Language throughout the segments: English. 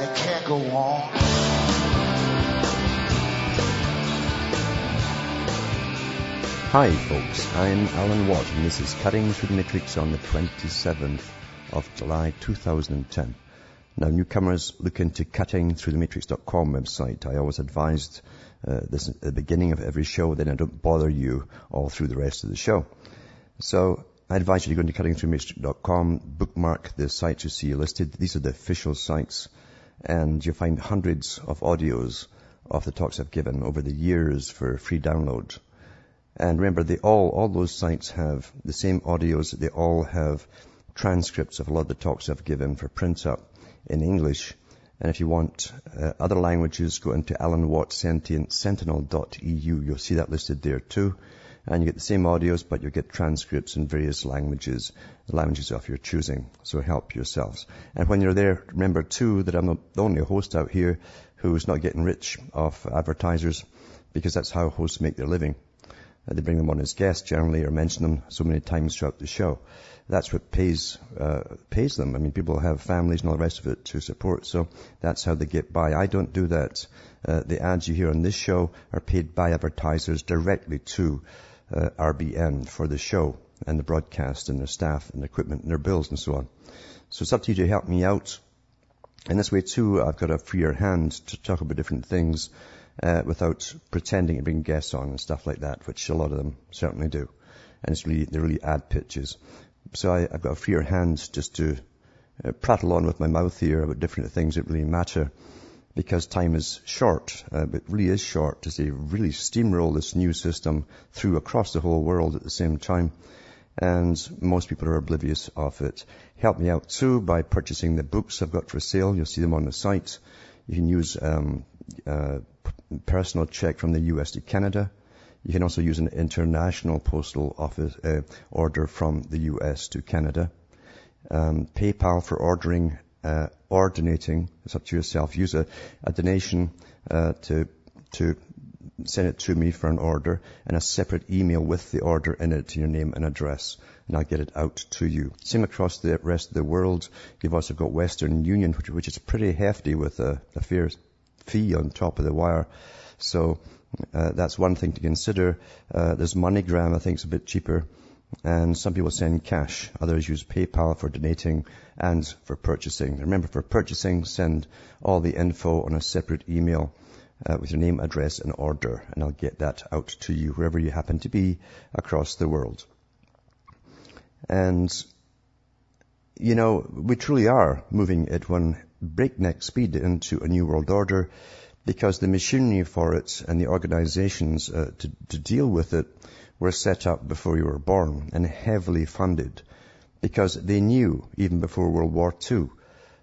and it can't go on. Hi folks, I'm Alan Watt and this is Cutting Through the Matrix on the 27th of July 2010. Now newcomers look into cuttingthroughthematrix.com website. I always advised uh, this at the beginning of every show, then I don't bother you all through the rest of the show. So I advise you to go into cuttingthroughthematrix.com, bookmark the sites you see listed. These are the official sites and you'll find hundreds of audios of the talks I've given over the years for free download. And remember, they all, all those sites have the same audios. They all have transcripts of a lot of the talks I've given for print up in English. And if you want uh, other languages, go into Alan Watt Sentinel.eu. You'll see that listed there too. And you get the same audios, but you get transcripts in various languages, languages of your choosing. So help yourselves. And when you're there, remember too that I'm the only host out here who's not getting rich off advertisers because that's how hosts make their living. Uh, they bring them on as guests generally or mention them so many times throughout the show. That's what pays, uh, pays them. I mean, people have families and all the rest of it to support, so that's how they get by. I don't do that. Uh, the ads you hear on this show are paid by advertisers directly to uh, RBN for the show and the broadcast and their staff and equipment and their bills and so on. So it's up to you to help me out. In this way too, I've got a freer hand to talk about different things uh, without pretending to bring guests on and stuff like that, which a lot of them certainly do. And it's really, they really add pitches. So I, have got a freer hand just to uh, prattle on with my mouth here about different things that really matter because time is short, uh, but really is short to say really steamroll this new system through across the whole world at the same time. And most people are oblivious of it. Help me out too by purchasing the books I've got for sale. You'll see them on the site. You can use um, uh, personal check from the US to Canada. You can also use an international postal office uh, order from the US to Canada. Um, PayPal for ordering uh, or donating. It's up to yourself. Use a, a donation uh, to to send it to me for an order and a separate email with the order in it your name and address and I'll get it out to you. Same across the rest of the world. You've also got Western Union, which, which is pretty hefty with a, a fair fee on top of the wire. So uh, that's one thing to consider. Uh, there's MoneyGram, I think, is a bit cheaper. And some people send cash. Others use PayPal for donating and for purchasing. Remember, for purchasing, send all the info on a separate email uh, with your name, address, and order, and I'll get that out to you wherever you happen to be across the world. And, you know, we truly are moving at one breakneck speed into a new world order because the machinery for it and the organizations uh, to, to deal with it were set up before you were born and heavily funded because they knew even before World War II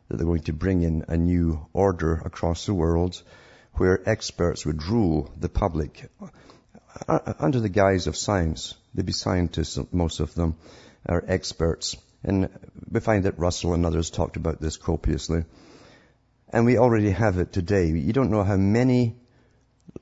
that they're going to bring in a new order across the world where experts would rule the public uh, under the guise of science. They'd be scientists, most of them are experts. And we find that Russell and others talked about this copiously. And we already have it today. You don't know how many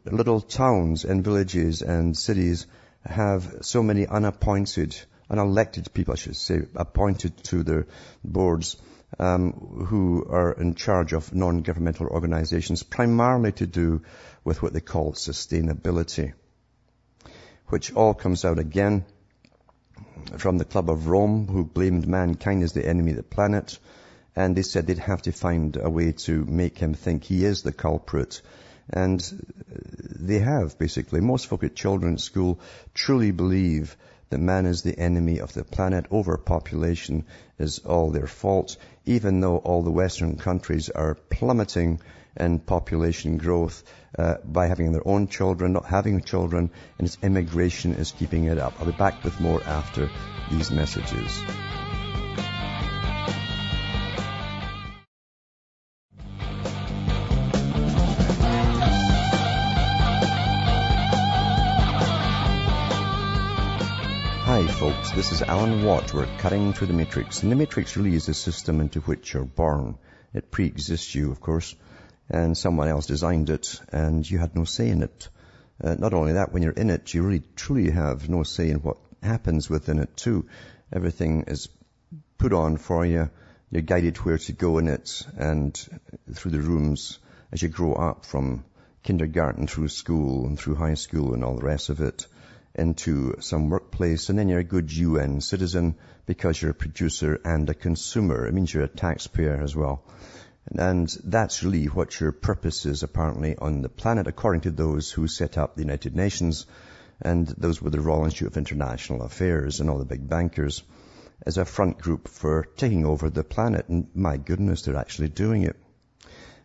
little towns and villages and cities have so many unappointed, unelected people, I should say, appointed to their boards, um, who are in charge of non-governmental organizations, primarily to do with what they call sustainability, which all comes out again from the Club of Rome, who blamed mankind as the enemy of the planet, and they said they'd have to find a way to make him think he is the culprit and they have, basically. Most folk at children's school truly believe that man is the enemy of the planet. Overpopulation is all their fault, even though all the Western countries are plummeting in population growth uh, by having their own children, not having children, and its immigration is keeping it up. I'll be back with more after these messages. Folks. This is Alan Watt. We're cutting through the matrix. And the matrix really is a system into which you're born. It pre-exists you, of course, and someone else designed it, and you had no say in it. Uh, not only that, when you're in it, you really truly have no say in what happens within it too. Everything is put on for you. You're guided where to go in it and through the rooms as you grow up from kindergarten through school and through high school and all the rest of it into some workplace and then you're a good UN citizen because you're a producer and a consumer. It means you're a taxpayer as well. And that's really what your purpose is apparently on the planet according to those who set up the United Nations and those were the Royal Institute of International Affairs and all the big bankers as a front group for taking over the planet. And my goodness, they're actually doing it.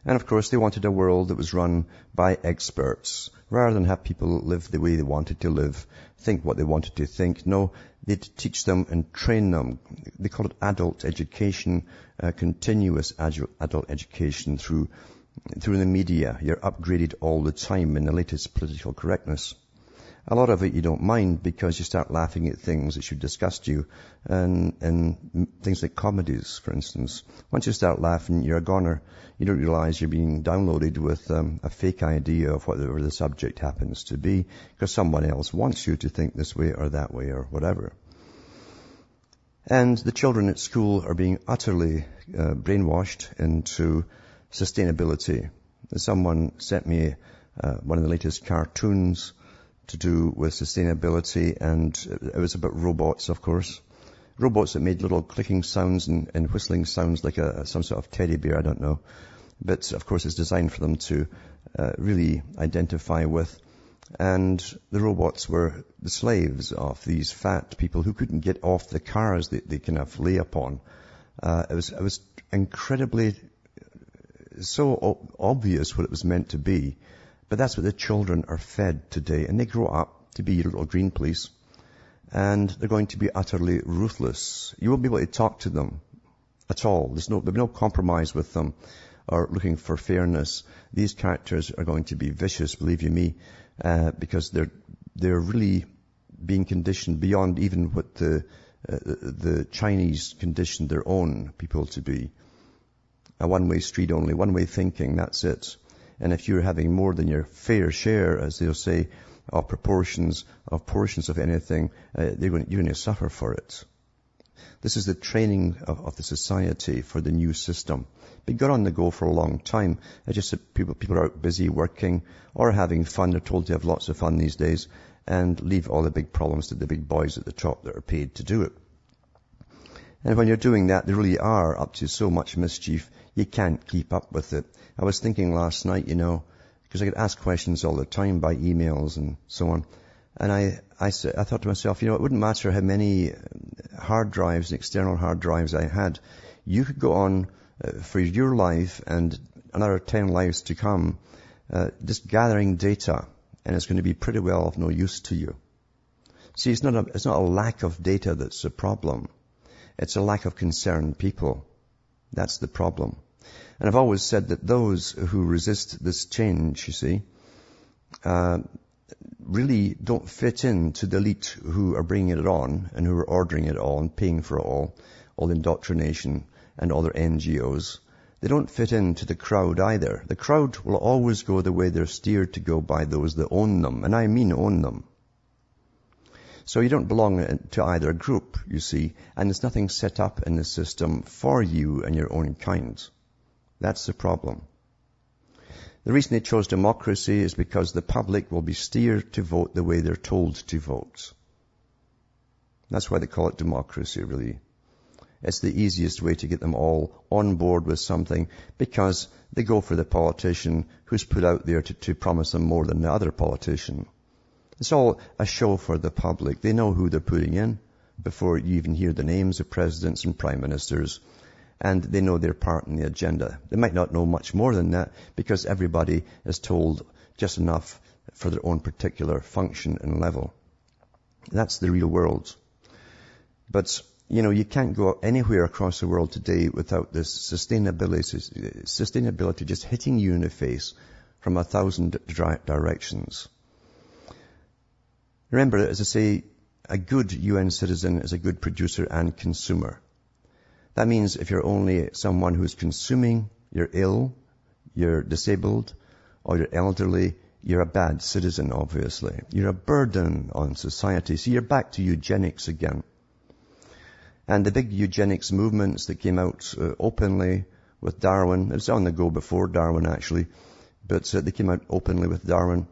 And of course, they wanted a world that was run by experts rather than have people live the way they wanted to live, think what they wanted to think. No, they'd teach them and train them. They call it adult education, uh, continuous adult education through through the media. You're upgraded all the time in the latest political correctness. A lot of it you don't mind because you start laughing at things that should disgust you and, and things like comedies, for instance. Once you start laughing, you're a goner. You don't realize you're being downloaded with um, a fake idea of whatever the subject happens to be because someone else wants you to think this way or that way or whatever. And the children at school are being utterly uh, brainwashed into sustainability. Someone sent me uh, one of the latest cartoons to do with sustainability and it was about robots, of course. Robots that made little clicking sounds and, and whistling sounds like a, some sort of teddy bear, I don't know. But of course it's designed for them to uh, really identify with. And the robots were the slaves of these fat people who couldn't get off the cars that they kind of lay upon. Uh, it was, it was incredibly so obvious what it was meant to be but that's what the children are fed today. And they grow up to be little green police. And they're going to be utterly ruthless. You won't be able to talk to them at all. There's no, there'll be no compromise with them or looking for fairness. These characters are going to be vicious, believe you me, uh, because they're, they're really being conditioned beyond even what the, uh, the Chinese conditioned their own people to be. A one-way street only, one-way thinking, that's it. And if you're having more than your fair share, as they'll say, of proportions, of portions of anything, uh, going, you're going to suffer for it. This is the training of, of, the society for the new system. Been got on the go for a long time. It's just that people, people are busy working or having fun. They're told to have lots of fun these days and leave all the big problems to the big boys at the top that are paid to do it. And when you're doing that, they really are up to so much mischief, you can't keep up with it. I was thinking last night, you know, because I get asked questions all the time by emails and so on. And I, I, I thought to myself, you know, it wouldn't matter how many hard drives, external hard drives I had. You could go on uh, for your life and another 10 lives to come, uh, just gathering data, and it's going to be pretty well of no use to you. See, it's not a, it's not a lack of data that's the problem. It's a lack of concerned people. That's the problem. And I've always said that those who resist this change, you see, uh, really don't fit in to the elite who are bringing it on and who are ordering it all and paying for it all, all indoctrination and other NGOs. They don't fit into the crowd either. The crowd will always go the way they're steered to go by those that own them. And I mean own them. So you don't belong to either group, you see, and there's nothing set up in the system for you and your own kind. That's the problem. The reason they chose democracy is because the public will be steered to vote the way they're told to vote. That's why they call it democracy, really. It's the easiest way to get them all on board with something because they go for the politician who's put out there to, to promise them more than the other politician. It's all a show for the public. They know who they're putting in before you even hear the names of presidents and prime ministers. And they know their part in the agenda. They might not know much more than that because everybody is told just enough for their own particular function and level. That's the real world. But, you know, you can't go anywhere across the world today without this sustainability, sustainability just hitting you in the face from a thousand directions. Remember, as I say, a good UN citizen is a good producer and consumer. That means if you're only someone who's consuming, you're ill, you're disabled, or you're elderly, you're a bad citizen, obviously. You're a burden on society. So you're back to eugenics again. And the big eugenics movements that came out uh, openly with Darwin, it was on the go before Darwin actually, but uh, they came out openly with Darwin.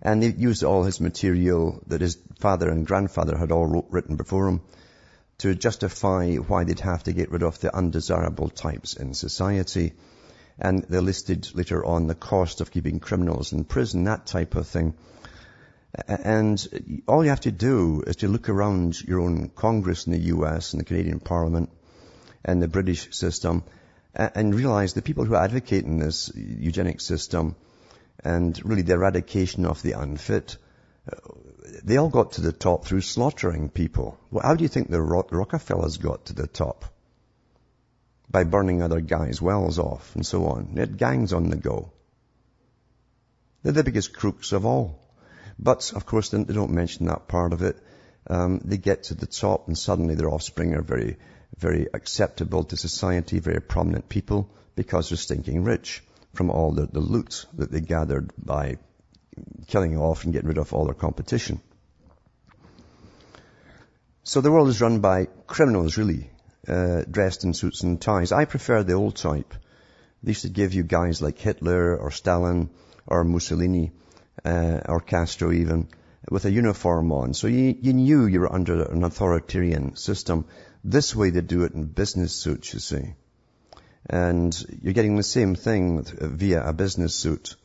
And they used all his material that his father and grandfather had all wrote, written before him to justify why they'd have to get rid of the undesirable types in society and they listed later on the cost of keeping criminals in prison, that type of thing. And all you have to do is to look around your own Congress in the US and the Canadian Parliament and the British system and realize the people who are advocating this eugenic system and really the eradication of the unfit, uh, they all got to the top through slaughtering people. Well, how do you think the Rockefellers got to the top? by burning other guys' wells off and so on. They had gangs on the go. They're the biggest crooks of all. But, of course, they don't mention that part of it. Um, they get to the top and suddenly their offspring are very, very acceptable to society, very prominent people because they're stinking rich from all the, the loot that they gathered by killing you off and getting rid of all their competition. So the world is run by criminals, really, uh, dressed in suits and ties. I prefer the old type. They used to give you guys like Hitler or Stalin or Mussolini uh, or Castro even with a uniform on. So you, you knew you were under an authoritarian system. This way they do it in business suits, you see. And you're getting the same thing via a business suit.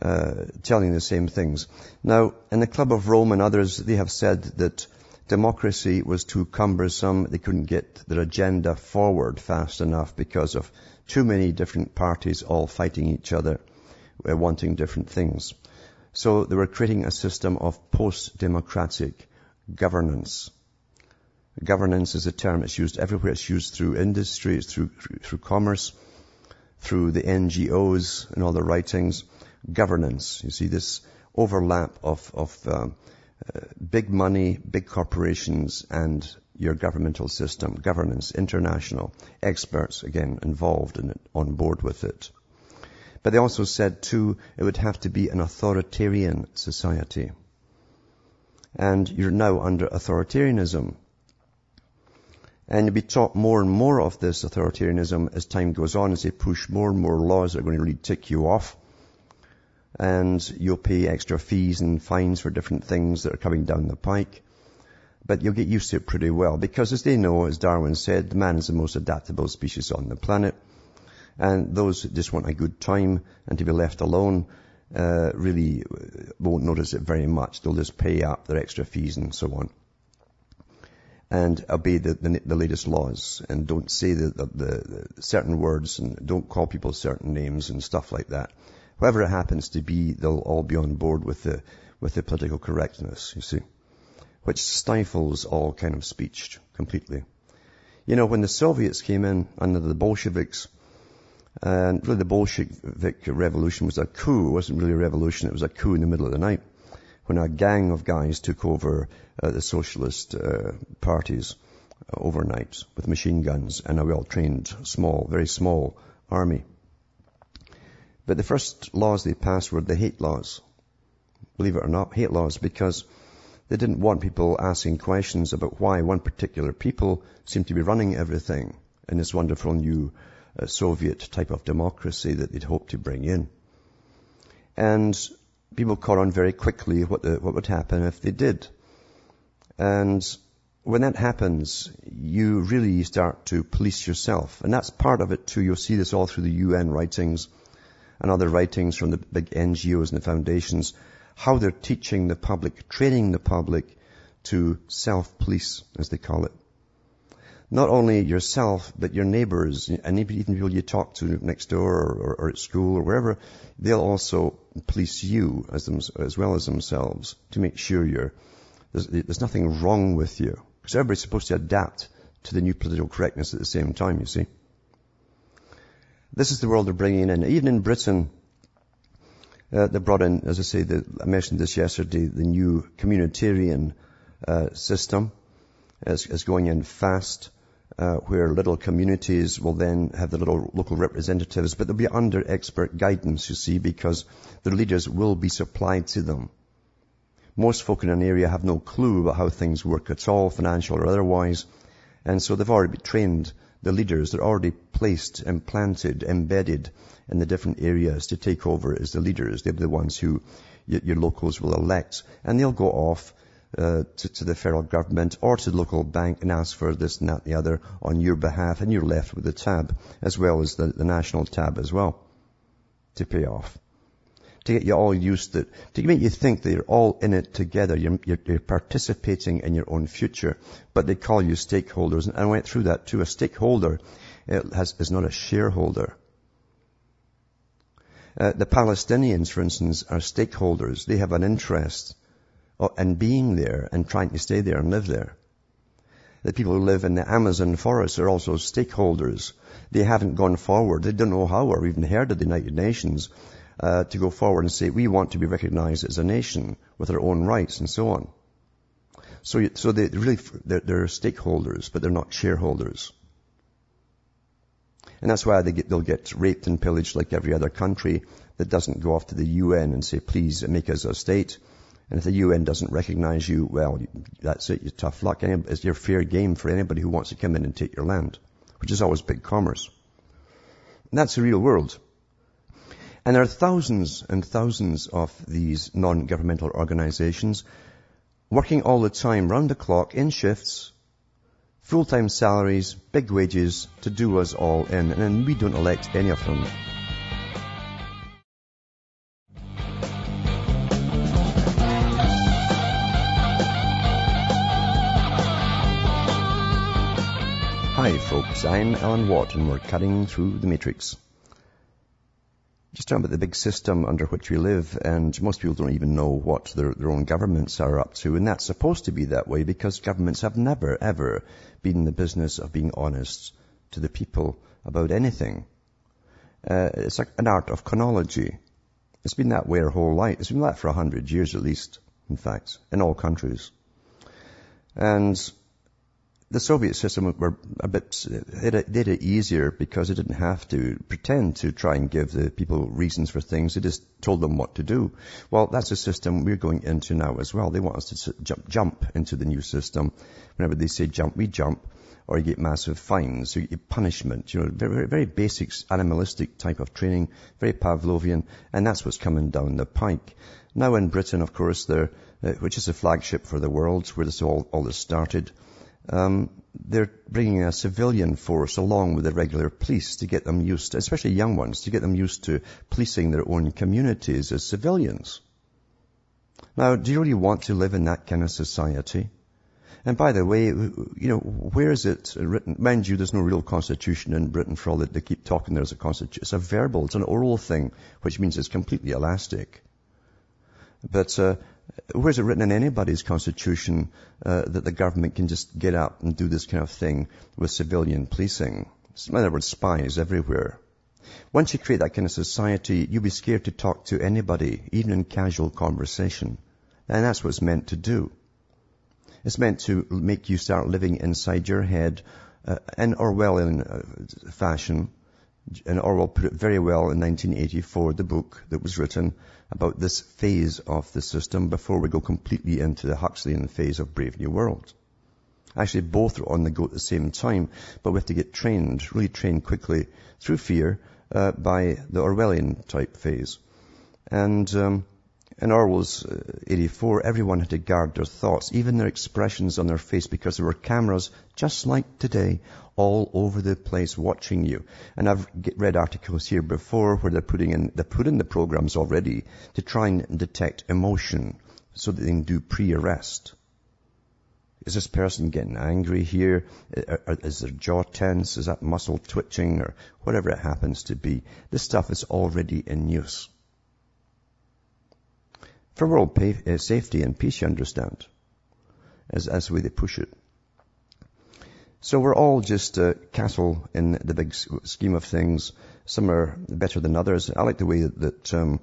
Uh, telling the same things. Now, in the Club of Rome and others, they have said that democracy was too cumbersome. They couldn't get their agenda forward fast enough because of too many different parties all fighting each other, uh, wanting different things. So they were creating a system of post-democratic governance. Governance is a term that's used everywhere. It's used through industry, it's through, through, through commerce, through the NGOs and all the writings. Governance. You see this overlap of, of um, uh, big money, big corporations, and your governmental system, governance, international, experts, again, involved in it, on board with it. But they also said, too, it would have to be an authoritarian society. And you're now under authoritarianism. And you'll be taught more and more of this authoritarianism as time goes on, as they push more and more laws that are going to really tick you off and you'll pay extra fees and fines for different things that are coming down the pike. But you'll get used to it pretty well because as they know, as Darwin said, man is the most adaptable species on the planet. And those who just want a good time and to be left alone, uh, really won't notice it very much. They'll just pay up their extra fees and so on. And obey the, the, the latest laws and don't say the, the, the certain words and don't call people certain names and stuff like that whoever it happens to be, they'll all be on board with the, with the political correctness, you see, which stifles all kind of speech completely. You know, when the Soviets came in under the Bolsheviks, and really the Bolshevik revolution was a coup. It wasn't really a revolution. It was a coup in the middle of the night when a gang of guys took over uh, the socialist uh, parties uh, overnight with machine guns and a well-trained, small, very small army. But the first laws they passed were the hate laws. Believe it or not, hate laws, because they didn't want people asking questions about why one particular people seemed to be running everything in this wonderful new uh, Soviet type of democracy that they'd hoped to bring in. And people caught on very quickly what, the, what would happen if they did. And when that happens, you really start to police yourself. And that's part of it too. You'll see this all through the UN writings and other writings from the big NGOs and the foundations, how they're teaching the public, training the public to self-police, as they call it. Not only yourself, but your neighbors, and even people you talk to next door or, or, at school or wherever, they'll also police you as, them, as well as themselves to make sure you're, there's, there's nothing wrong with you. Because everybody's supposed to adapt to the new political correctness at the same time, you see. This is the world they're bringing in. Even in Britain, uh, they brought in, as I say, the, I mentioned this yesterday, the new communitarian uh, system is, is going in fast, uh, where little communities will then have the little local representatives, but they'll be under expert guidance, you see, because the leaders will be supplied to them. Most folk in an area have no clue about how things work at all, financial or otherwise, and so they've already been trained the leaders. They're already placed, implanted, embedded in the different areas to take over as the leaders. They're the ones who your locals will elect, and they'll go off uh, to, to, the federal government or to the local bank and ask for this and that and the other on your behalf, and you're left with the tab as well as the, the national tab as well to pay off. To get you all used to to make you think that you're all in it together, you're, you're, you're participating in your own future, but they call you stakeholders, and I went through that too. A stakeholder has, is not a shareholder. Uh, the Palestinians, for instance, are stakeholders. They have an interest in being there and trying to stay there and live there. The people who live in the Amazon forest are also stakeholders. They haven't gone forward. They don't know how or even heard of the United Nations uh, to go forward and say, we want to be recognized as a nation with our own rights and so on. So, so they really, they're, they're stakeholders, but they're not shareholders. And that's why they get, they'll get raped and pillaged like every other country that doesn't go off to the UN and say, please make us a state. And if the UN doesn't recognize you, well, that's it. You're tough luck. It's your fair game for anybody who wants to come in and take your land, which is always big commerce. And that's the real world. And there are thousands and thousands of these non-governmental organizations working all the time, round the clock, in shifts, full-time salaries, big wages to do us all in. And we don't elect any of them. Hi folks, I'm Alan Watt and we're cutting through the matrix. Just talking about the big system under which we live and most people don't even know what their, their own governments are up to and that's supposed to be that way because governments have never ever been in the business of being honest to the people about anything. Uh, it's like an art of chronology. It's been that way our whole life. It's been that for a hundred years at least, in fact, in all countries. And the Soviet system were a bit, it did it easier because it didn't have to pretend to try and give the people reasons for things. It just told them what to do. Well, that's a system we're going into now as well. They want us to jump, jump into the new system. Whenever they say jump, we jump. Or you get massive fines, you get punishment, you know, very, very basic animalistic type of training, very Pavlovian, and that's what's coming down the pike. Now in Britain, of course, there, uh, which is a flagship for the world, where this all, all this started, um, they're bringing a civilian force along with the regular police to get them used, to, especially young ones, to get them used to policing their own communities as civilians. Now, do you really want to live in that kind of society? And by the way, you know, where is it written? Mind you, there's no real constitution in Britain for all that they keep talking there's a constitution. It's a verbal, it's an oral thing, which means it's completely elastic. But uh, where is it written in anybody's constitution uh, that the government can just get up and do this kind of thing with civilian policing? In other words, spies everywhere. Once you create that kind of society, you'll be scared to talk to anybody, even in casual conversation. And that's what it's meant to do. It's meant to make you start living inside your head uh, in Orwellian uh, fashion. And Orwell put it very well in 1984, the book that was written about this phase of the system before we go completely into the Huxleyan phase of Brave New World. Actually, both are on the go at the same time, but we have to get trained, really trained quickly through fear uh, by the Orwellian type phase. And um, in Orwell's uh, 84, everyone had to guard their thoughts, even their expressions on their face, because there were cameras, just like today, all over the place watching you. And I've read articles here before where they're putting in, they put in the programs already to try and detect emotion so that they can do pre-arrest. Is this person getting angry here? Uh, uh, uh, is their jaw tense? Is that muscle twitching or whatever it happens to be? This stuff is already in use for world pay, uh, safety and peace, you understand, as, as they push it. So we're all just a castle in the big scheme of things. Some are better than others. I like the way that, um,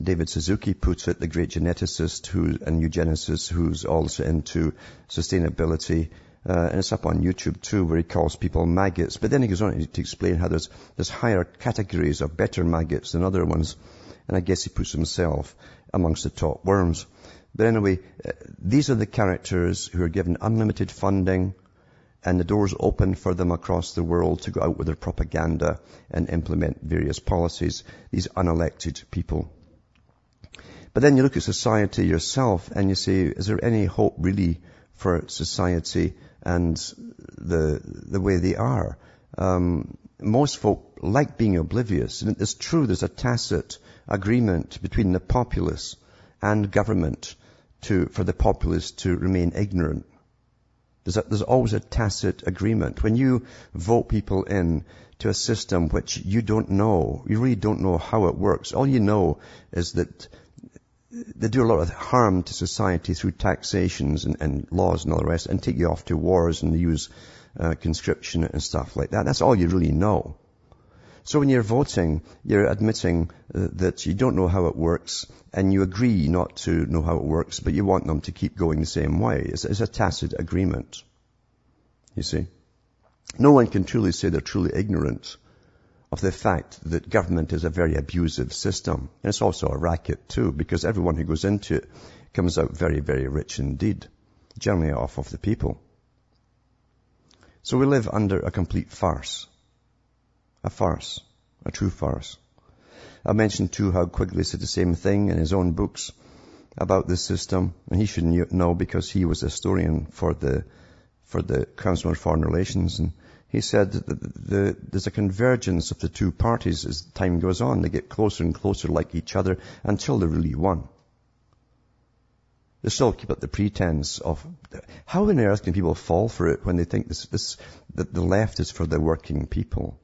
David Suzuki puts it, the great geneticist who, and eugenicist who's also into sustainability. Uh, and it's up on YouTube too, where he calls people maggots. But then he goes on to explain how there's, there's higher categories of better maggots than other ones. And I guess he puts himself amongst the top worms. But anyway, uh, these are the characters who are given unlimited funding and the doors open for them across the world to go out with their propaganda and implement various policies. These unelected people. But then you look at society yourself and you say, is there any hope really for society and the, the way they are? Um, most folk like being oblivious. And it's true, there's a tacit agreement between the populace and government to, for the populace to remain ignorant. There's, a, there's always a tacit agreement. When you vote people in to a system which you don't know, you really don't know how it works. All you know is that they do a lot of harm to society through taxations and, and laws and all the rest and take you off to wars and use uh, conscription and stuff like that. That's all you really know. So when you're voting, you're admitting uh, that you don't know how it works and you agree not to know how it works, but you want them to keep going the same way. It's, it's a tacit agreement. You see? No one can truly say they're truly ignorant of the fact that government is a very abusive system. And it's also a racket too, because everyone who goes into it comes out very, very rich indeed, generally off of the people. So we live under a complete farce. A farce. A true farce. I mentioned too how Quigley said the same thing in his own books about this system, and he should know because he was a historian for the, for the Council on Foreign Relations, and he said that the, the, there's a convergence of the two parties as time goes on. They get closer and closer like each other until they're really one. They still keep up the pretense of, how on earth can people fall for it when they think this, this, that the left is for the working people?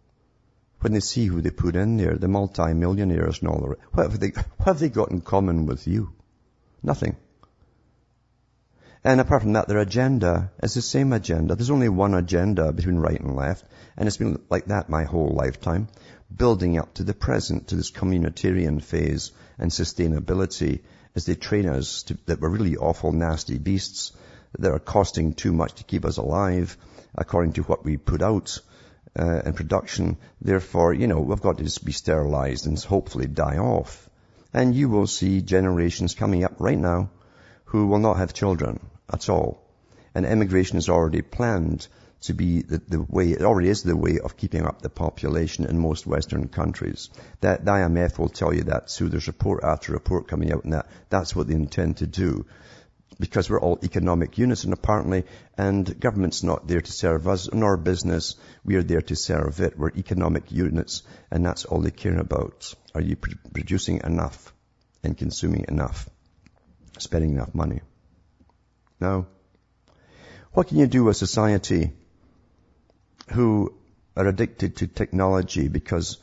When they see who they put in there, the multi-millionaires and all the rest. What have they, what have they got in common with you? Nothing. And apart from that, their agenda is the same agenda. There's only one agenda between right and left, and it's been like that my whole lifetime, building up to the present, to this communitarian phase and sustainability as they train us to, that we're really awful, nasty beasts that are costing too much to keep us alive according to what we put out uh, in production. Therefore, you know, we've got to be sterilized and hopefully die off. And you will see generations coming up right now who will not have children at all. And immigration is already planned to be the, the, way, it already is the way of keeping up the population in most Western countries. That the IMF will tell you that. So there's report after report coming out and that that's what they intend to do. Because we're all economic units and apparently, and government's not there to serve us, nor business. We are there to serve it. We're economic units and that's all they care about. Are you producing enough and consuming enough? Spending enough money? No. What can you do with society who are addicted to technology because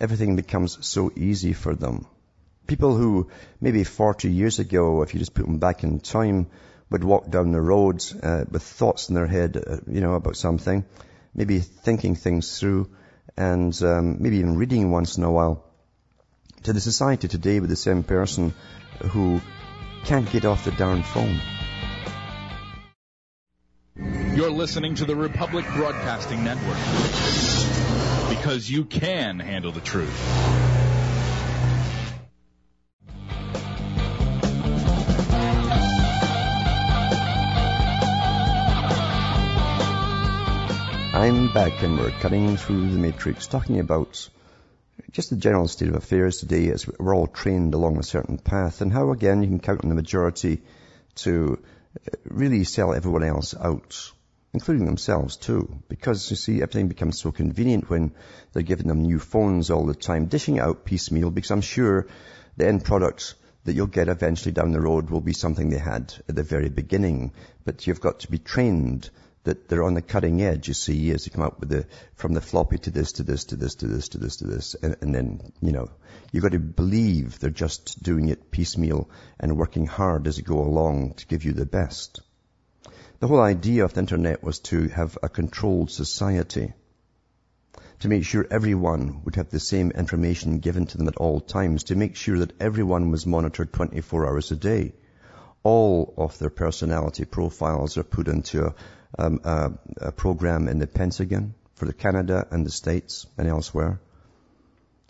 everything becomes so easy for them? People who maybe 40 years ago, if you just put them back in time, would walk down the road uh, with thoughts in their head, uh, you know, about something, maybe thinking things through, and um, maybe even reading once in a while. To the society today with the same person who can't get off the darn phone. You're listening to the Republic Broadcasting Network because you can handle the truth. I'm back and we're cutting through the matrix talking about just the general state of affairs today as we're all trained along a certain path and how again you can count on the majority to uh, really sell everyone else out including themselves too. Because you see, everything becomes so convenient when they're giving them new phones all the time, dishing out piecemeal because I'm sure the end product that you'll get eventually down the road will be something they had at the very beginning. But you've got to be trained that they're on the cutting edge, you see, as you come up with the, from the floppy to this, to this, to this, to this, to this, to this. And, and then, you know, you've got to believe they're just doing it piecemeal and working hard as they go along to give you the best. The whole idea of the internet was to have a controlled society. to make sure everyone would have the same information given to them at all times, to make sure that everyone was monitored 24 hours a day. All of their personality profiles are put into a, um, a, a program in the Pentagon for the Canada and the States and elsewhere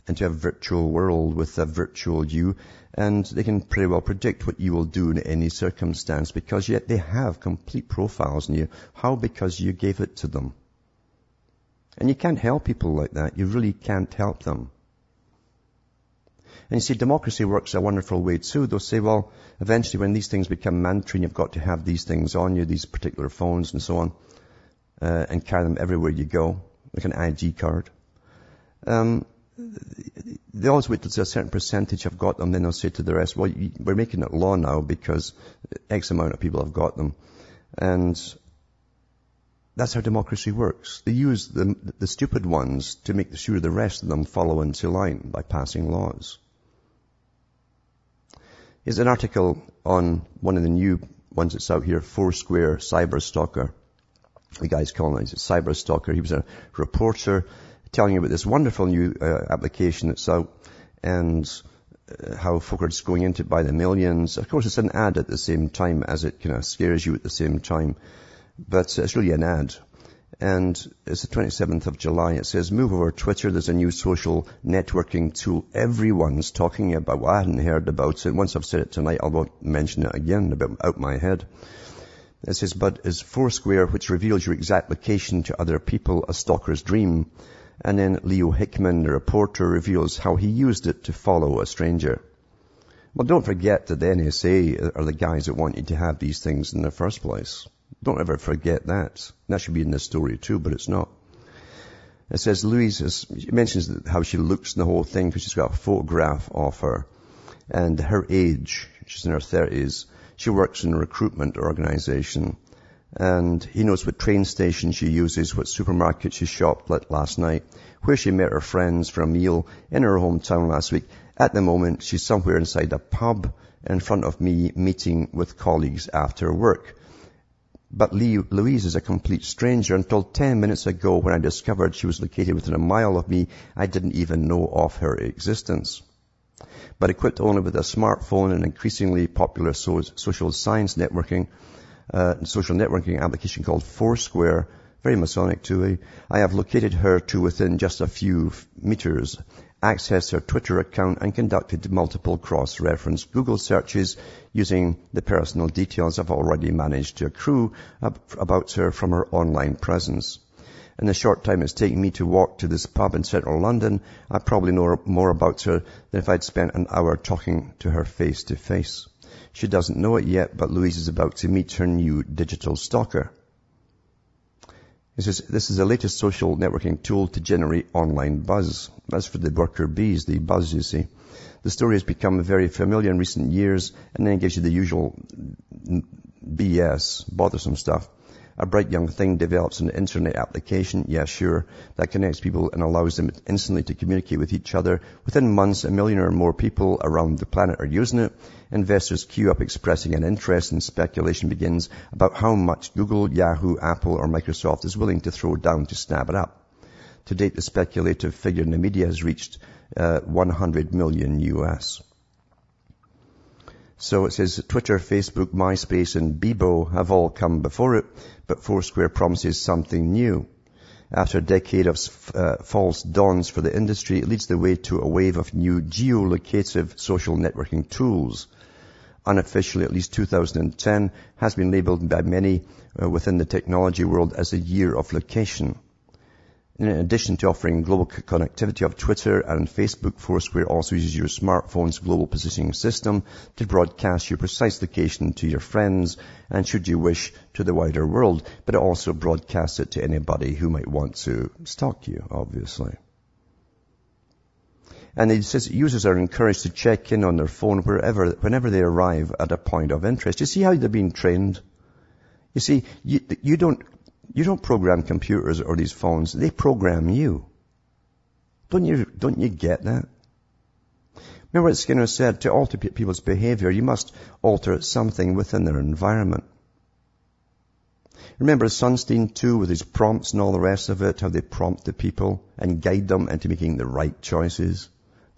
into a virtual world with a virtual you and they can pretty well predict what you will do in any circumstance because yet they have complete profiles in you. How? Because you gave it to them. And you can't help people like that. You really can't help them. And you see, democracy works a wonderful way too. They'll say, well, eventually when these things become mandatory and you've got to have these things on you, these particular phones and so on, uh, and carry them everywhere you go, like an ID card, um, they always wait a certain percentage have got them, then they'll say to the rest, well, we're making it law now because X amount of people have got them. And that's how democracy works. They use the, the stupid ones to make sure the rest of them follow into line by passing laws. Here's an article on one of the new ones that's out here, Foursquare Cyber Stalker. The guy's calling it Cyber Stalker. He was a reporter telling you about this wonderful new uh, application that's out and uh, how folk are just going into it by the millions. Of course, it's an ad at the same time as it kind of scares you at the same time, but it's really an ad. And it's the 27th of July. It says, move over Twitter. There's a new social networking tool. Everyone's talking about. Well, I hadn't heard about it. Once I've said it tonight, I won't mention it again about out my head. It says, but is Foursquare, which reveals your exact location to other people, a stalker's dream. And then Leo Hickman, the reporter, reveals how he used it to follow a stranger. Well, don't forget that the NSA are the guys that want you to have these things in the first place. Don't ever forget that. That should be in this story too, but it's not. It says Louise is, she mentions how she looks in the whole thing because she's got a photograph of her and her age. She's in her thirties. She works in a recruitment organization and he knows what train station she uses, what supermarket she shopped at last night, where she met her friends for a meal in her hometown last week. At the moment, she's somewhere inside a pub in front of me meeting with colleagues after work. But Louise is a complete stranger. Until 10 minutes ago when I discovered she was located within a mile of me, I didn't even know of her existence. But equipped only with a smartphone and increasingly popular social science networking, uh, social networking application called Foursquare, very Masonic too. I have located her to within just a few meters, accessed her Twitter account and conducted multiple cross-reference Google searches using the personal details I've already managed to accrue about her from her online presence. In the short time it's taken me to walk to this pub in central London, I probably know more about her than if I'd spent an hour talking to her face to face. She doesn't know it yet, but Louise is about to meet her new digital stalker. He says, this is the latest social networking tool to generate online buzz. That's for the worker bees, the buzz, you see. The story has become very familiar in recent years, and then it gives you the usual mm, BS, bothersome stuff. A bright young thing develops an internet application, yeah sure, that connects people and allows them instantly to communicate with each other. Within months, a million or more people around the planet are using it. Investors queue up expressing an interest and speculation begins about how much Google, Yahoo, Apple or Microsoft is willing to throw down to snap it up. To date, the speculative figure in the media has reached uh, 100 million US. So it says Twitter, Facebook, MySpace and Bebo have all come before it, but Foursquare promises something new. After a decade of uh, false dawns for the industry, it leads the way to a wave of new geolocative social networking tools. Unofficially, at least 2010 has been labeled by many uh, within the technology world as a year of location. In addition to offering global connectivity of Twitter and Facebook, Foursquare also uses your smartphone's global positioning system to broadcast your precise location to your friends and should you wish to the wider world, but it also broadcasts it to anybody who might want to stalk you, obviously. And it says users are encouraged to check in on their phone wherever, whenever they arrive at a point of interest. You see how they're being trained? You see, you, you don't you don't program computers or these phones. They program you. Don't you, don't you get that? Remember what Skinner said, to alter people's behavior, you must alter something within their environment. Remember Sunstein too with his prompts and all the rest of it, how they prompt the people and guide them into making the right choices.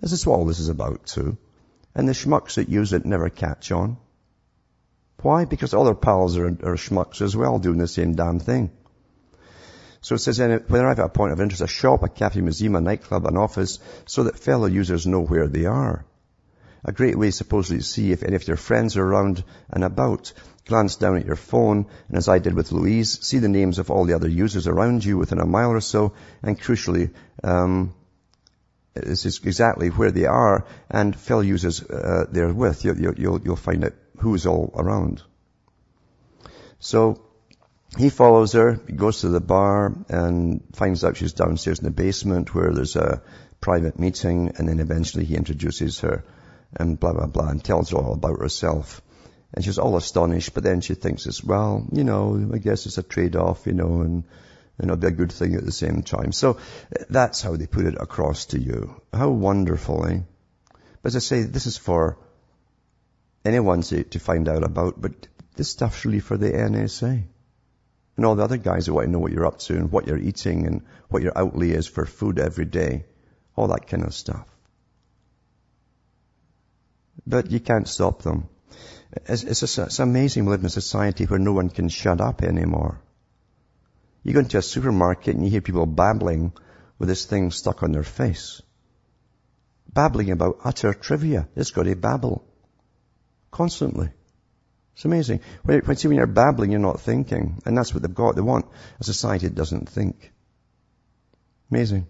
This is what all this is about too. And the schmucks that use it never catch on. Why? Because other pals are, are schmucks as well doing the same damn thing. So it says, whenever I've a point of interest, a shop, a cafe, museum, a nightclub, an office, so that fellow users know where they are. A great way supposedly to see if any of your friends are around and about. Glance down at your phone, and as I did with Louise, see the names of all the other users around you within a mile or so, and crucially, um, this is exactly where they are, and fellow users uh, they're with. You, you'll, you'll find out who's all around. So he follows her, he goes to the bar and finds out she's downstairs in the basement where there's a private meeting and then eventually he introduces her and blah, blah, blah and tells her all about herself. And she's all astonished, but then she thinks as well, you know, I guess it's a trade-off, you know, and, and it'll be a good thing at the same time. So that's how they put it across to you. How wonderful, eh? But as I say, this is for anyone to, to find out about, but this stuff's really for the NSA. And all the other guys who want to know what you're up to and what you're eating and what your outlay is for food every day. All that kind of stuff. But you can't stop them. It's, it's, it's amazing we live in a society where no one can shut up anymore. You go into a supermarket and you hear people babbling with this thing stuck on their face. Babbling about utter trivia. It's got to babble. Constantly. It's amazing. When, when, see, when you're babbling, you're not thinking. And that's what they've got. They want a society that doesn't think. Amazing.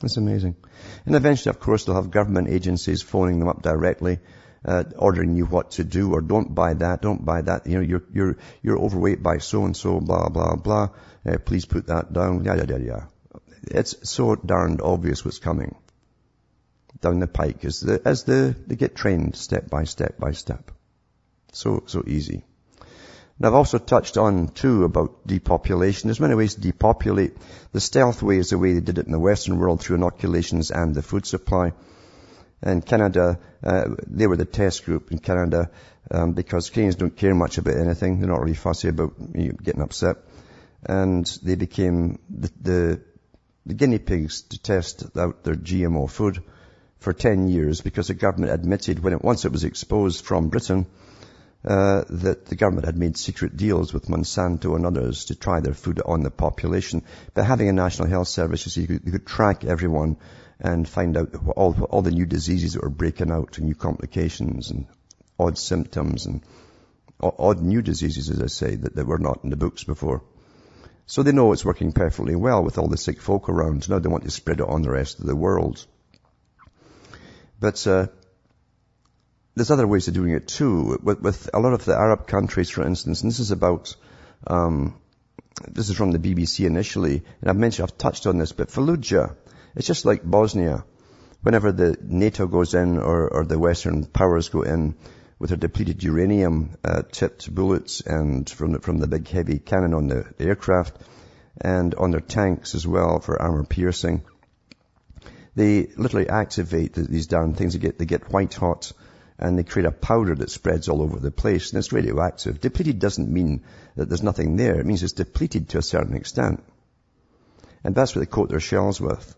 That's amazing. And eventually, of course, they'll have government agencies phoning them up directly, uh, ordering you what to do or don't buy that, don't buy that. You know, you're, you're, you're overweight by so and so, blah, blah, blah. Uh, please put that down. Yeah, yeah, yeah. It's so darned obvious what's coming down the pike as the, as the, they get trained step by step by step. So, so easy. And I've also touched on too about depopulation. There's many ways to depopulate. The stealth way is the way they did it in the Western world through inoculations and the food supply. And Canada, uh, they were the test group in Canada um, because Canadians don't care much about anything. They're not really fussy about you know, getting upset. And they became the, the, the guinea pigs to test out their GMO food for 10 years because the government admitted when it, once it was exposed from Britain, uh, that the government had made secret deals with Monsanto and others to try their food on the population. But having a national health service, you see, you could, you could track everyone and find out all, all the new diseases that were breaking out and new complications and odd symptoms and odd new diseases, as I say, that, that were not in the books before. So they know it's working perfectly well with all the sick folk around. Now they want to spread it on the rest of the world. But uh, there's other ways of doing it too. With, with, a lot of the Arab countries, for instance, and this is about, um, this is from the BBC initially, and I've mentioned, I've touched on this, but Fallujah, it's just like Bosnia. Whenever the NATO goes in or, or the Western powers go in with their depleted uranium uh, tipped bullets and from the, from the big heavy cannon on the, the aircraft and on their tanks as well for armor piercing, they literally activate these darn things. They get, they get white hot and they create a powder that spreads all over the place and it's radioactive. Depleted doesn't mean that there's nothing there. It means it's depleted to a certain extent. And that's what they coat their shells with.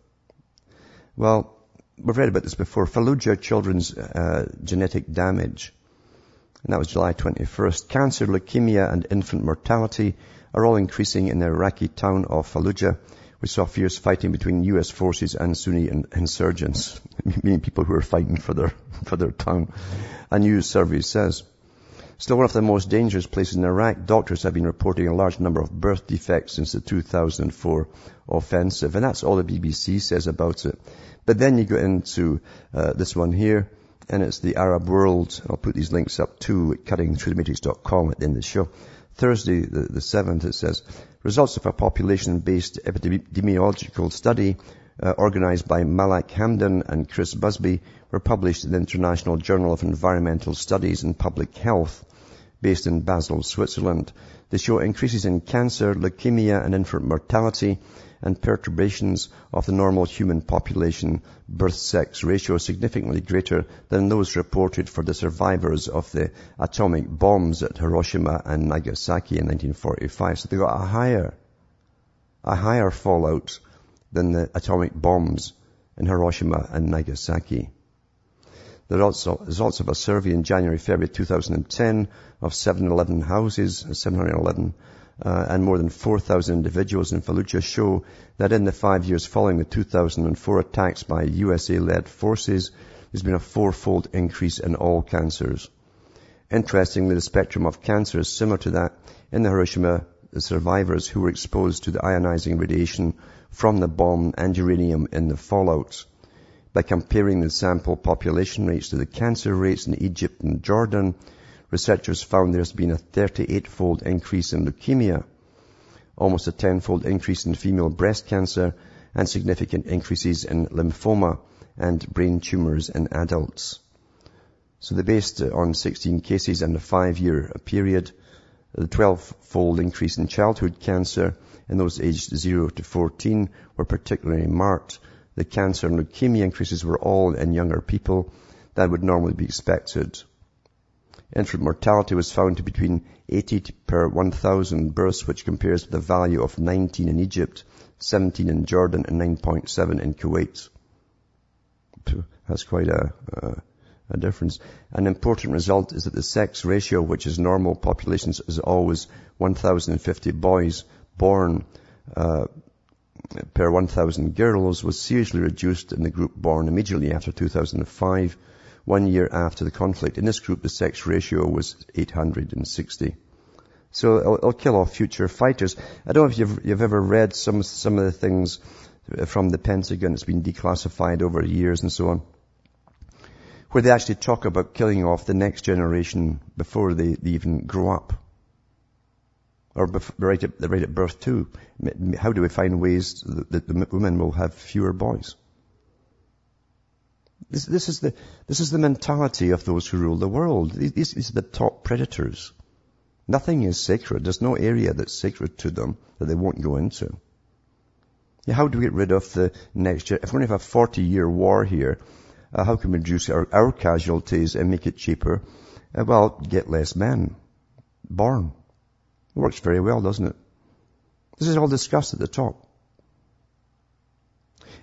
Well, we've read about this before. Fallujah children's uh, genetic damage. And that was July 21st. Cancer, leukemia and infant mortality are all increasing in the Iraqi town of Fallujah we saw fierce fighting between U.S. forces and Sunni insurgents, meaning people who are fighting for their, for their town. A news survey says. Still one of the most dangerous places in Iraq, doctors have been reporting a large number of birth defects since the 2004 offensive, and that's all the BBC says about it. But then you go into uh, this one here, and it's the Arab world. I'll put these links up too at cuttingthroughthematrix.com at the end of the show. Thursday, the, the 7th, it says, results of a population-based epidemiological study uh, organized by Malak Hamdan and Chris Busby were published in the International Journal of Environmental Studies and Public Health, based in Basel, Switzerland. They show increases in cancer, leukemia and infant mortality and perturbations of the normal human population birth-sex ratio significantly greater than those reported for the survivors of the atomic bombs at Hiroshima and Nagasaki in 1945. So they got a higher, a higher fallout than the atomic bombs in Hiroshima and Nagasaki. The results of a survey in January, February 2010 of 711 houses, 711 uh, and more than 4,000 individuals in Fallujah show that in the five years following the 2004 attacks by USA-led forces, there's been a fourfold increase in all cancers. Interestingly, the spectrum of cancer is similar to that in the Hiroshima survivors who were exposed to the ionizing radiation from the bomb and uranium in the fallout. By comparing the sample population rates to the cancer rates in Egypt and Jordan, researchers found there's been a 38-fold increase in leukemia, almost a 10-fold increase in female breast cancer, and significant increases in lymphoma and brain tumors in adults. So they based on 16 cases and a five-year period. The 12-fold increase in childhood cancer in those aged 0 to 14 were particularly marked. The cancer and leukemia increases were all in younger people. That would normally be expected. Infant mortality was found to be between 80 per 1,000 births, which compares with the value of 19 in Egypt, 17 in Jordan, and 9.7 in Kuwait. That's quite a, a, a, difference. An important result is that the sex ratio, which is normal populations, is always 1,050 boys born uh, per 1,000 girls, was seriously reduced in the group born immediately after 2005 one year after the conflict. In this group, the sex ratio was 860. So it'll, it'll kill off future fighters. I don't know if you've, you've ever read some, some of the things from the Pentagon. It's been declassified over years and so on. Where they actually talk about killing off the next generation before they, they even grow up. Or right, at, right at birth too. How do we find ways that the women will have fewer boys? This, this, is the, this is the mentality of those who rule the world. These, these are the top predators. Nothing is sacred. There's no area that's sacred to them that they won't go into. Yeah, how do we get rid of the next year? If we're going to have a 40 year war here, uh, how can we reduce our, our, casualties and make it cheaper? Uh, well, get less men born. Works very well, doesn't it? This is all discussed at the top.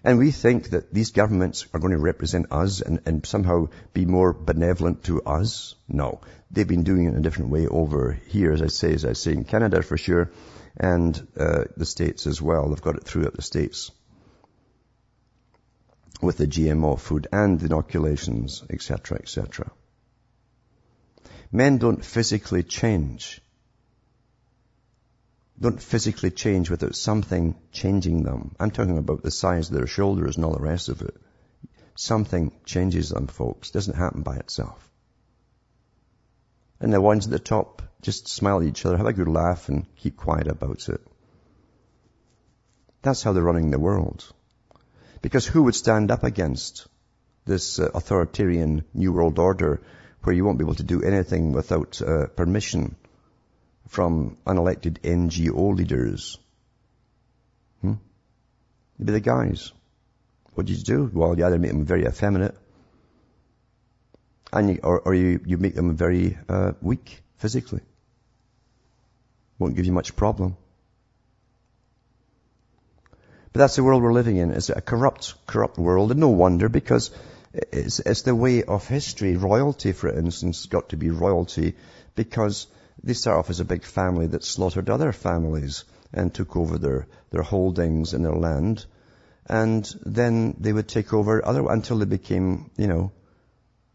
And we think that these governments are going to represent us and, and, somehow be more benevolent to us. No. They've been doing it in a different way over here, as I say, as I say in Canada for sure, and uh, the States as well. They've got it throughout the States with the GMO food and the inoculations, etc., etc. Men don't physically change don't physically change without something changing them. I'm talking about the size of their shoulders and all the rest of it. Something changes them, folks. It doesn't happen by itself. And the ones at the top just smile at each other, have a good laugh and keep quiet about it. That's how they're running the world. Because who would stand up against this uh, authoritarian New World Order where you won't be able to do anything without uh, permission from unelected NGO leaders. Hmm? They'd be the guys. What do you do? Well, you either make them very effeminate, and you, or, or you, you make them very uh, weak physically. Won't give you much problem. But that's the world we're living in. It's a corrupt, corrupt world, and no wonder because it's, it's the way of history. Royalty, for instance, got to be royalty because they start off as a big family that slaughtered other families and took over their, their holdings and their land. And then they would take over other, until they became, you know,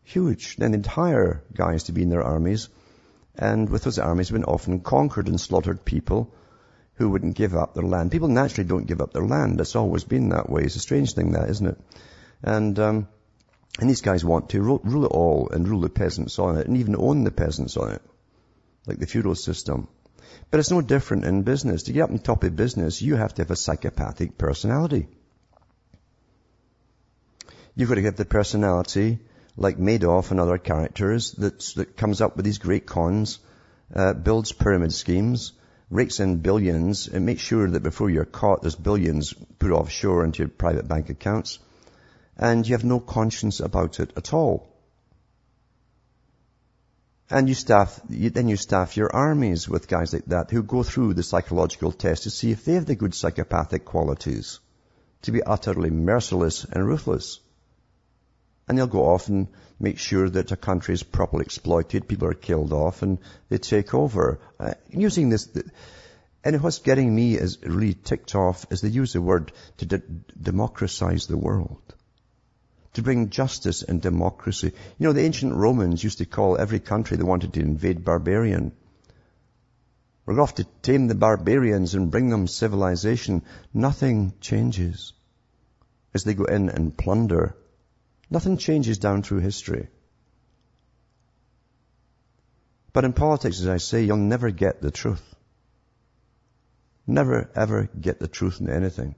huge. Then they'd hire guys to be in their armies. And with those armies, been often conquered and slaughtered people who wouldn't give up their land. People naturally don't give up their land. It's always been that way. It's a strange thing that, isn't it? And, um, and these guys want to rule, rule it all and rule the peasants on it and even own the peasants on it like the feudal system. But it's no different in business. To get up on top of business, you have to have a psychopathic personality. You've got to have the personality like Madoff and other characters that, comes up with these great cons uh, builds pyramid schemes, rakes in billions, and makes sure that before you're caught, there's billions put offshore into your private bank accounts, and you have no conscience about it at all. And you staff, you, then you staff your armies with guys like that who go through the psychological test to see if they have the good psychopathic qualities to be utterly merciless and ruthless. And they'll go off and make sure that a country is properly exploited, people are killed off, and they take over. Uh, using this, and what's getting me is really ticked off is they use the word to de- democratize the world to bring justice and democracy. You know, the ancient Romans used to call every country they wanted to invade barbarian. We're going off to tame the barbarians and bring them civilization. Nothing changes as they go in and plunder. Nothing changes down through history. But in politics, as I say, you'll never get the truth. Never ever get the truth in anything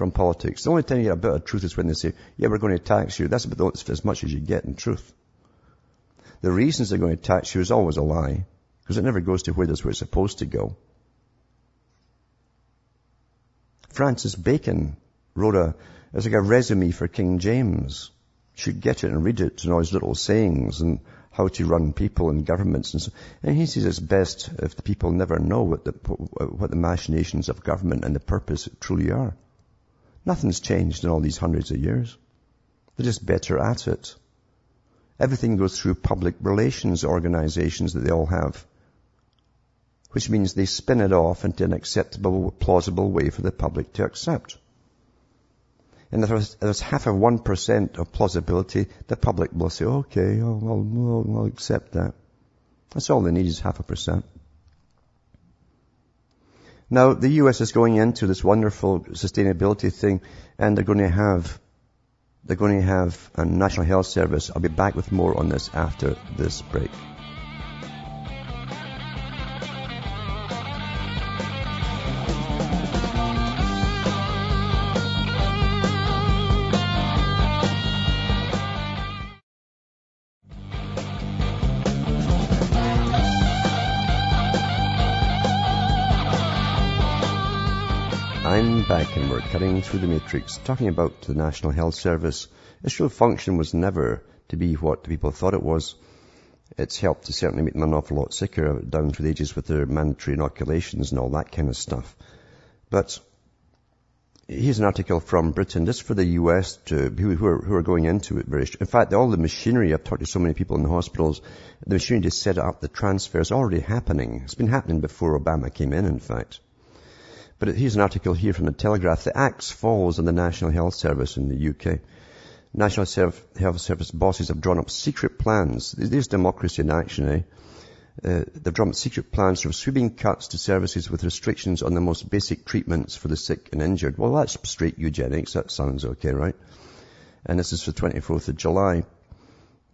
from politics. The only time you get a bit of truth is when they say, yeah, we're going to tax you. That's about as much as you get in truth. The reasons they're going to tax you is always a lie, because it never goes to where that's where it's supposed to go. Francis Bacon wrote a, it's like a resume for King James. You should get it and read it and all his little sayings and how to run people and governments and so. And he says it's best if the people never know what the, what the machinations of government and the purpose truly are. Nothing's changed in all these hundreds of years. They're just better at it. Everything goes through public relations organizations that they all have. Which means they spin it off into an acceptable, plausible way for the public to accept. And if there's, half of one percent of plausibility, the public will say, okay, I'll, I'll, I'll accept that. That's all they need is half a percent. Now, the US is going into this wonderful sustainability thing, and they're going to have they're going to have a national health service. I'll be back with more on this after this break. We're cutting through the matrix, talking about the National Health Service. Its real function was never to be what people thought it was. It's helped to certainly make them an awful lot sicker down through the ages with their mandatory inoculations and all that kind of stuff. But here's an article from Britain, just for the US to, who, who, are, who are going into it very, in fact, all the machinery, I've talked to so many people in the hospitals, the machinery to set up the transfer is already happening. It's been happening before Obama came in, in fact. But here's an article here from the Telegraph. The axe falls on the National Health Service in the UK. National Health Service bosses have drawn up secret plans. There's democracy in action, eh? Uh, they've drawn up secret plans for sweeping cuts to services with restrictions on the most basic treatments for the sick and injured. Well, that's straight eugenics. That sounds okay, right? And this is for 24th of July.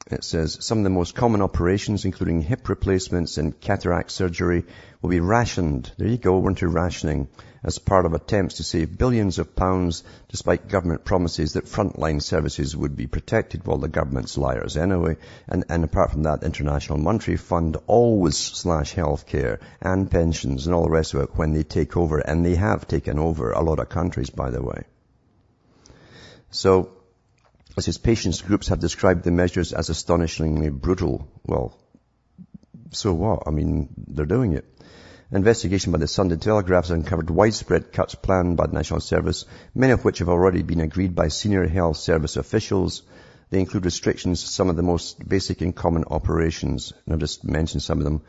It says some of the most common operations, including hip replacements and cataract surgery, will be rationed. There you go, we're into rationing as part of attempts to save billions of pounds despite government promises that frontline services would be protected while the government's liars anyway. And, and apart from that, International Monetary Fund always slash healthcare and pensions and all the rest of it when they take over. And they have taken over a lot of countries, by the way. So, as his patients groups have described the measures as astonishingly brutal. Well, so what? I mean, they're doing it. Investigation by the Sunday Telegraph has uncovered widespread cuts planned by the National Service, many of which have already been agreed by senior health service officials. They include restrictions to some of the most basic and common operations. And I'll just mention some of them.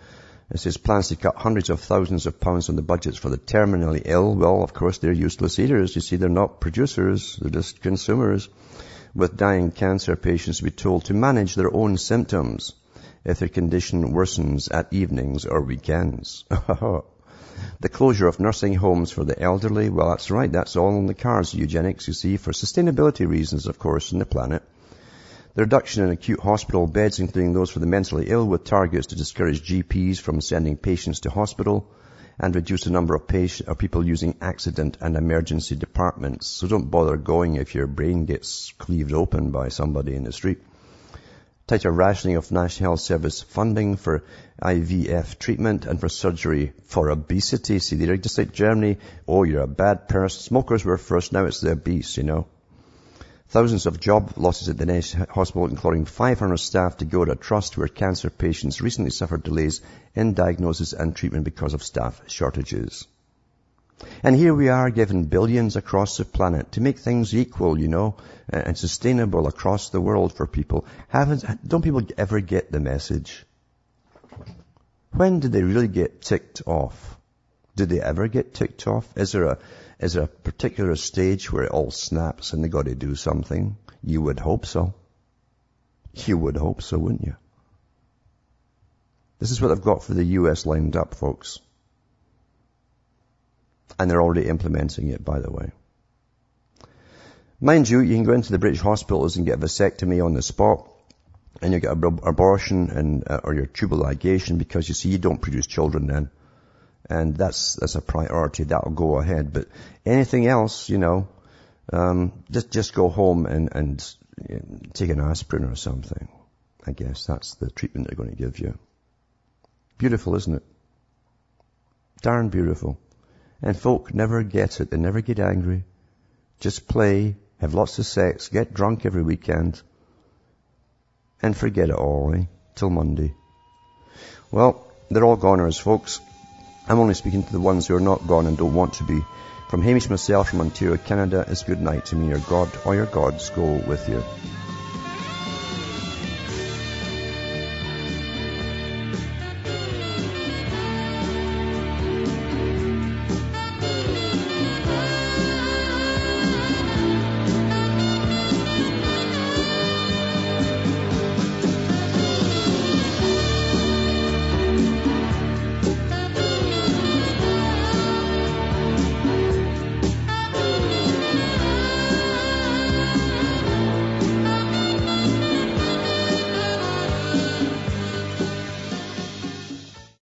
It says plans to cut hundreds of thousands of pounds on the budgets for the terminally ill. Well, of course, they're useless eaters. You see, they're not producers. They're just consumers. With dying cancer patients to be told to manage their own symptoms if their condition worsens at evenings or weekends. the closure of nursing homes for the elderly, well that's right, that's all in the cards, eugenics you see, for sustainability reasons of course in the planet. The reduction in acute hospital beds, including those for the mentally ill, with targets to discourage GPs from sending patients to hospital and reduce the number of, patient, of people using accident and emergency departments. So don't bother going if your brain gets cleaved open by somebody in the street tighter rationing of National Health Service funding for IVF treatment and for surgery for obesity. See, they're just like Germany. Oh, you're a bad person. Smokers were first, now it's the obese, you know. Thousands of job losses at the NHS hospital, including 500 staff to go to a trust where cancer patients recently suffered delays in diagnosis and treatment because of staff shortages. And here we are given billions across the planet to make things equal, you know, and sustainable across the world for people. Haven't, don't people ever get the message? When did they really get ticked off? Did they ever get ticked off? Is there a, is there a particular stage where it all snaps and they got to do something? You would hope so. You would hope so, wouldn't you? This is what I've got for the US lined up, folks. And they're already implementing it, by the way. Mind you, you can go into the British hospitals and get a vasectomy on the spot, and you get an abortion and, uh, or your tubal ligation because you see you don't produce children then. And that's, that's a priority. That'll go ahead. But anything else, you know, um, just, just go home and, and take an aspirin or something. I guess that's the treatment they're going to give you. Beautiful, isn't it? Darn beautiful. And folk never get it. They never get angry. Just play, have lots of sex, get drunk every weekend, and forget it all, eh? Till Monday. Well, they're all goners, folks. I'm only speaking to the ones who are not gone and don't want to be. From Hamish myself from Ontario, Canada, it's good night to me. Your God or your gods go with you.